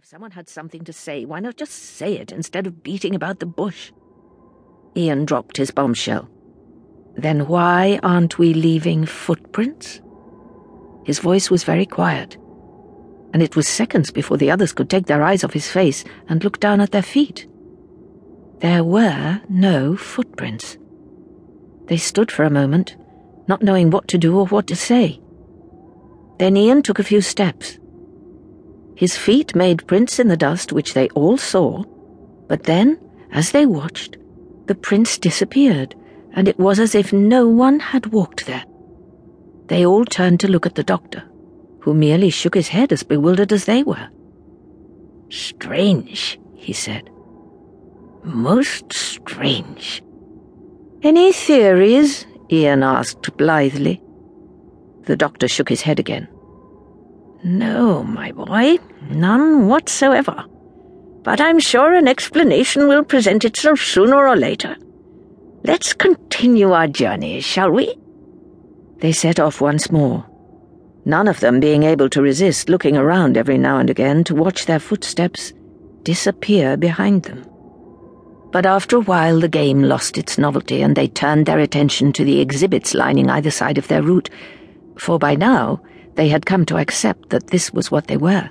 If someone had something to say, why not just say it instead of beating about the bush? Ian dropped his bombshell. Then why aren't we leaving footprints? His voice was very quiet, and it was seconds before the others could take their eyes off his face and look down at their feet. There were no footprints. They stood for a moment, not knowing what to do or what to say. Then Ian took a few steps. His feet made prints in the dust, which they all saw, but then, as they watched, the prints disappeared, and it was as if no one had walked there. They all turned to look at the doctor, who merely shook his head as bewildered as they were. Strange, he said. Most strange. Any theories? Ian asked blithely. The doctor shook his head again. No, my boy, none whatsoever. But I'm sure an explanation will present itself sooner or later. Let's continue our journey, shall we? They set off once more, none of them being able to resist looking around every now and again to watch their footsteps disappear behind them. But after a while, the game lost its novelty and they turned their attention to the exhibits lining either side of their route, for by now they had come to accept that this was what they were.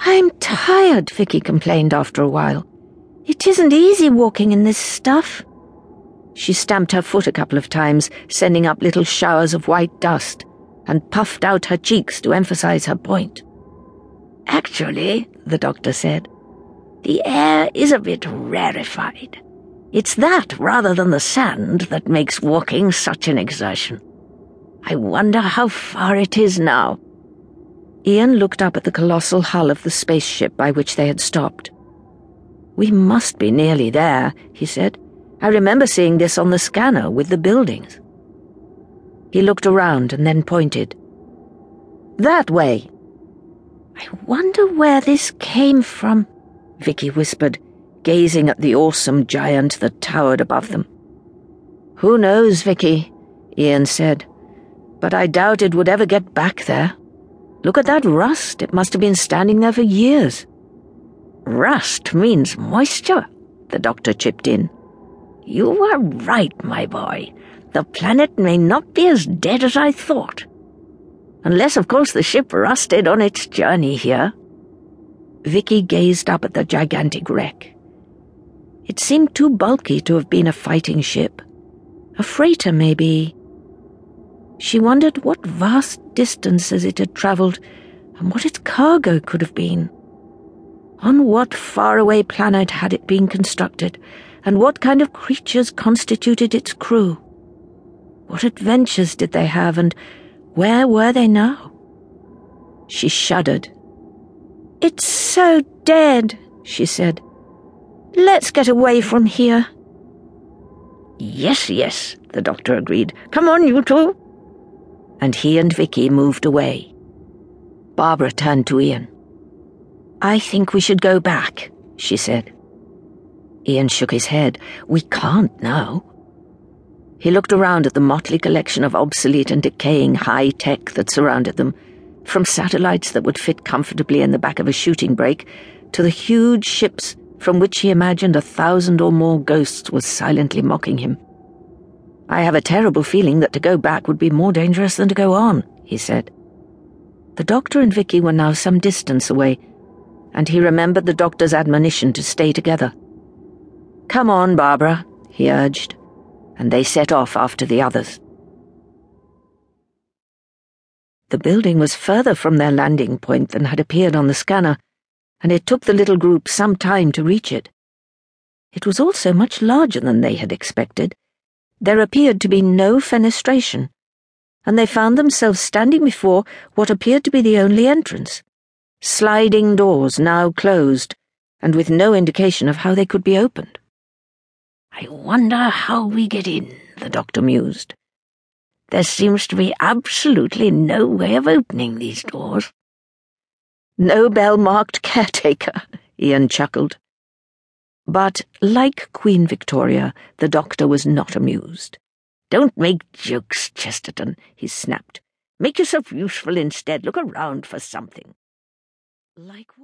I'm tired, Vicki complained after a while. It isn't easy walking in this stuff. She stamped her foot a couple of times, sending up little showers of white dust, and puffed out her cheeks to emphasize her point. Actually, the doctor said, the air is a bit rarefied. It's that rather than the sand that makes walking such an exertion. I wonder how far it is now. Ian looked up at the colossal hull of the spaceship by which they had stopped. We must be nearly there, he said. I remember seeing this on the scanner with the buildings. He looked around and then pointed. That way. I wonder where this came from, Vicki whispered, gazing at the awesome giant that towered above them. Who knows, Vicki, Ian said but I doubt it would ever get back there. Look at that rust, it must have been standing there for years. Rust means moisture, the doctor chipped in. You are right, my boy. The planet may not be as dead as I thought. Unless, of course, the ship rusted on its journey here. Vicki gazed up at the gigantic wreck. It seemed too bulky to have been a fighting ship. A freighter, maybe, she wondered what vast distances it had travelled and what its cargo could have been. On what faraway planet had it been constructed, and what kind of creatures constituted its crew? What adventures did they have, and where were they now? She shuddered. It's so dead, she said. Let's get away from here. Yes, yes, the doctor agreed. Come on, you two and he and Vicki moved away. Barbara turned to Ian. I think we should go back, she said. Ian shook his head. We can't now. He looked around at the motley collection of obsolete and decaying high tech that surrounded them, from satellites that would fit comfortably in the back of a shooting brake to the huge ships from which he imagined a thousand or more ghosts was silently mocking him. I have a terrible feeling that to go back would be more dangerous than to go on, he said. The doctor and Vicki were now some distance away, and he remembered the doctor's admonition to stay together. Come on, Barbara, he urged, and they set off after the others. The building was further from their landing point than had appeared on the scanner, and it took the little group some time to reach it. It was also much larger than they had expected there appeared to be no fenestration, and they found themselves standing before what appeared to be the only entrance. Sliding doors now closed, and with no indication of how they could be opened. I wonder how we get in, the doctor mused. There seems to be absolutely no way of opening these doors. No bell marked caretaker, Ian chuckled. But, like Queen Victoria, the doctor was not amused. Don't make jokes, Chesterton, he snapped. Make yourself useful instead. Look around for something. Like what?